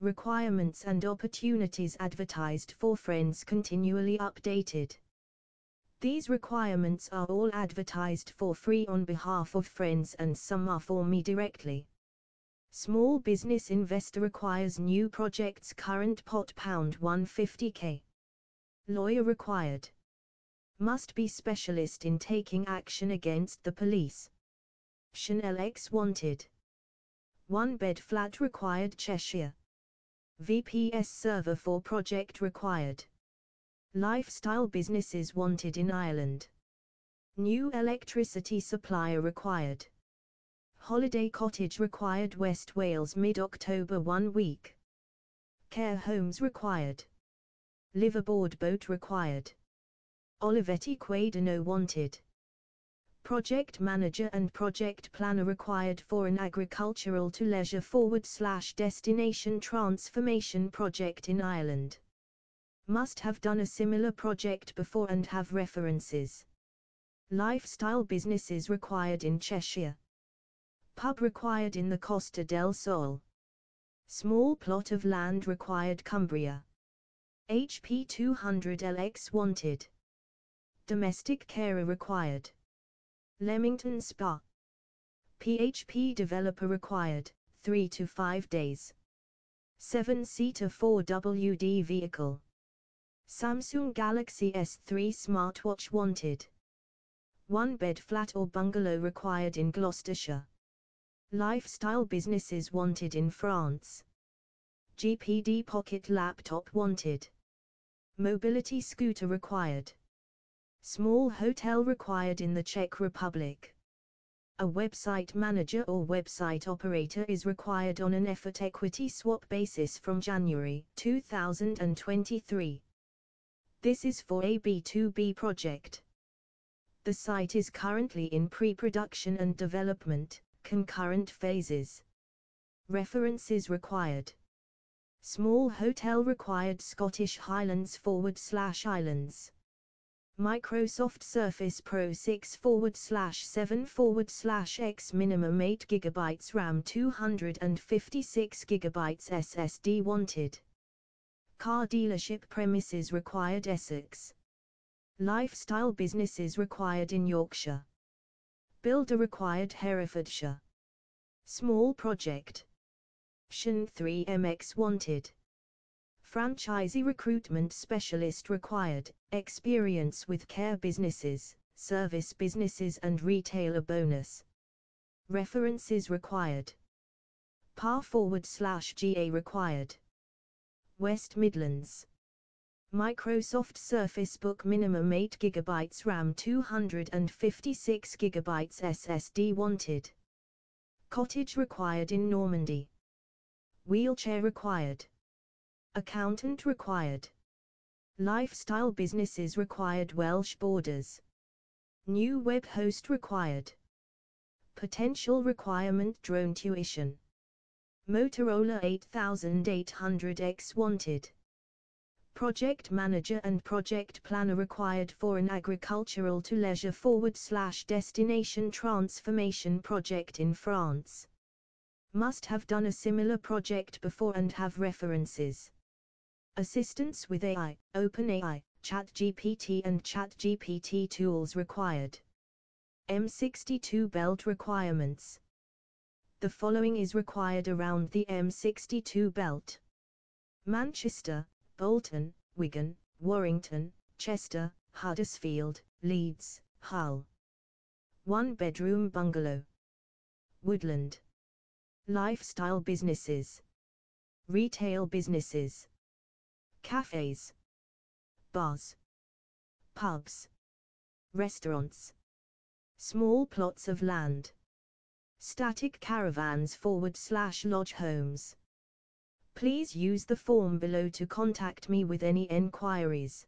requirements and opportunities advertised for friends continually updated. These requirements are all advertised for free on behalf of friends and some are for me directly. Small business investor requires new projects current pot pound 150k. Lawyer required. Must be specialist in taking action against the police. Chanel X wanted. One bed flat required Cheshire. VPS server for project required. Lifestyle businesses wanted in Ireland. New electricity supplier required. Holiday cottage required West Wales mid-October one week. Care homes required. Liveaboard boat required. Olivetti Quaderno wanted. Project manager and project planner required for an agricultural to leisure forward slash destination transformation project in Ireland must have done a similar project before and have references. Lifestyle businesses required in Cheshire. Pub required in the Costa del Sol. Small plot of land required Cumbria. HP 200LX wanted. Domestic carer required. Leamington Spa. PHP developer required, 3 to 5 days. 7-seater 4WD vehicle. Samsung Galaxy S3 smartwatch wanted. One bed flat or bungalow required in Gloucestershire. Lifestyle businesses wanted in France. GPD pocket laptop wanted. Mobility scooter required. Small hotel required in the Czech Republic. A website manager or website operator is required on an effort equity swap basis from January 2023. This is for a B2B project. The site is currently in pre-production and development, concurrent phases. References required. Small hotel required Scottish Highlands forward slash islands. Microsoft Surface Pro 6 forward slash 7 forward slash X minimum 8 GB RAM 256 GB SSD wanted. Car dealership premises required Essex. Lifestyle businesses required in Yorkshire. Builder required Herefordshire. Small project. Psion 3MX wanted. Franchisee recruitment specialist required, experience with care businesses, service businesses and retailer bonus. References required. PAR forward slash GA required. West Midlands. Microsoft Surface Book minimum 8 GB RAM 256 GB SSD wanted. Cottage required in Normandy. Wheelchair required. Accountant required. Lifestyle businesses required Welsh borders. New web host required. Potential requirement drone tuition. Motorola 8800X wanted. Project manager and project planner required for an agricultural to leisure forward slash destination transformation project in France. Must have done a similar project before and have references. Assistance with AI, OpenAI, ChatGPT and ChatGPT tools required. M62 belt requirements the following is required around the M62 belt. Manchester, Bolton, Wigan, Warrington, Chester, Huddersfield, Leeds, Hull. One bedroom bungalow. Woodland. Lifestyle businesses. Retail businesses. Cafes. Bars. Pubs. Restaurants. Small plots of land. Static caravans forward slash lodge homes. Please use the form below to contact me with any enquiries.